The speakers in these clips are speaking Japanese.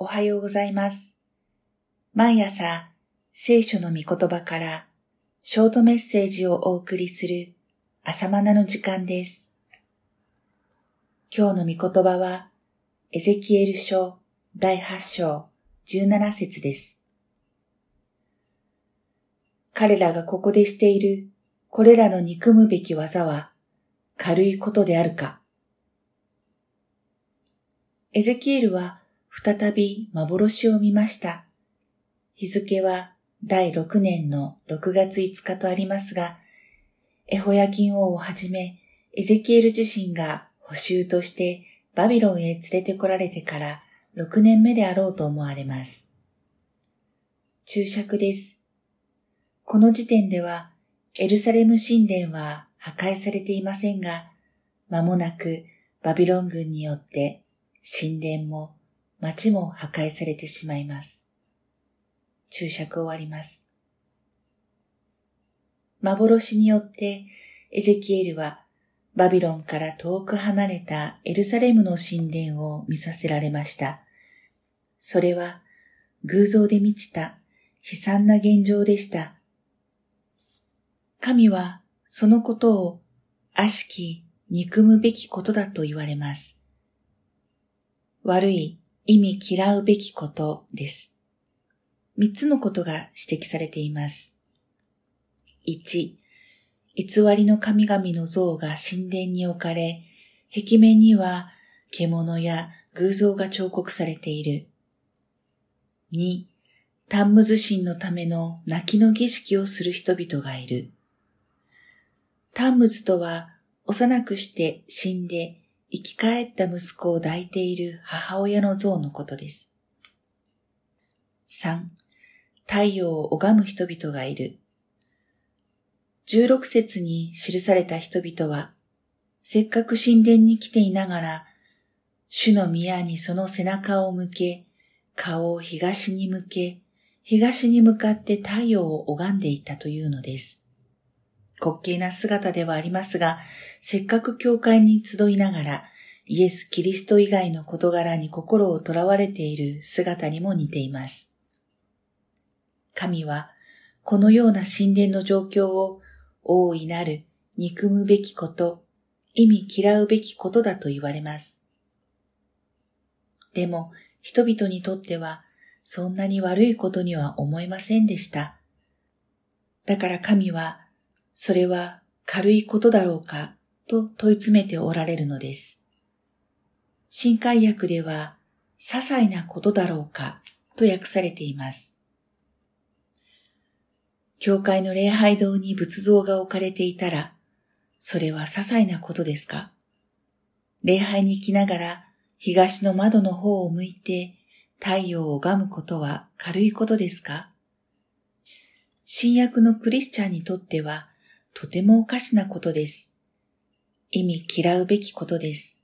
おはようございます。毎朝、聖書の御言葉からショートメッセージをお送りする朝マナの時間です。今日の御言葉は、エゼキエル書第8章17節です。彼らがここでしているこれらの憎むべき技は軽いことであるか。エゼキエルは再び幻を見ました。日付は第6年の6月5日とありますが、エホヤキン王をはじめ、エゼキエル自身が補修としてバビロンへ連れてこられてから6年目であろうと思われます。注釈です。この時点ではエルサレム神殿は破壊されていませんが、間もなくバビロン軍によって神殿も町も破壊されてしまいます。注釈終わります。幻によってエゼキエルはバビロンから遠く離れたエルサレムの神殿を見させられました。それは偶像で満ちた悲惨な現状でした。神はそのことを悪しき憎むべきことだと言われます。悪い意味嫌うべきことです。三つのことが指摘されています。1、偽りの神々の像が神殿に置かれ、壁面には獣や偶像が彫刻されている。2、タンムズ神のための泣きの儀式をする人々がいる。タンムズとは幼くして死んで生き返った息子を抱いている母親の像のことです。3. 太陽を拝む人々がいる。16節に記された人々は、せっかく神殿に来ていながら、主の宮にその背中を向け、顔を東に向け、東に向かって太陽を拝んでいたというのです。滑稽な姿ではありますが、せっかく教会に集いながら、イエス・キリスト以外の事柄に心をとらわれている姿にも似ています。神は、このような神殿の状況を、大いなる、憎むべきこと、意味嫌うべきことだと言われます。でも、人々にとっては、そんなに悪いことには思えませんでした。だから神は、それは軽いことだろうかと問い詰めておられるのです。新海訳では、些細なことだろうかと訳されています。教会の礼拝堂に仏像が置かれていたら、それは些細なことですか？礼拝に来ながら東の窓の方を向いて太陽を拝むことは軽いことですか？新約のクリスチャンにとってはとてもおかしなことです。意味嫌うべきことです。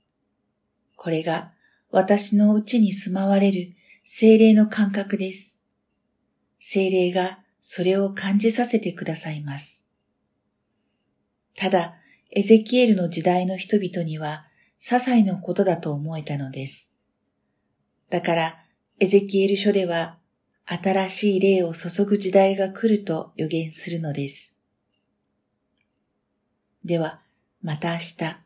これが私のうちに住まわれる精霊の感覚です。精霊がそれを感じさせてくださいます。ただ、エゼキエルの時代の人々には些細なことだと思えたのです。だから、エゼキエル書では新しい霊を注ぐ時代が来ると予言するのです。では、また明日。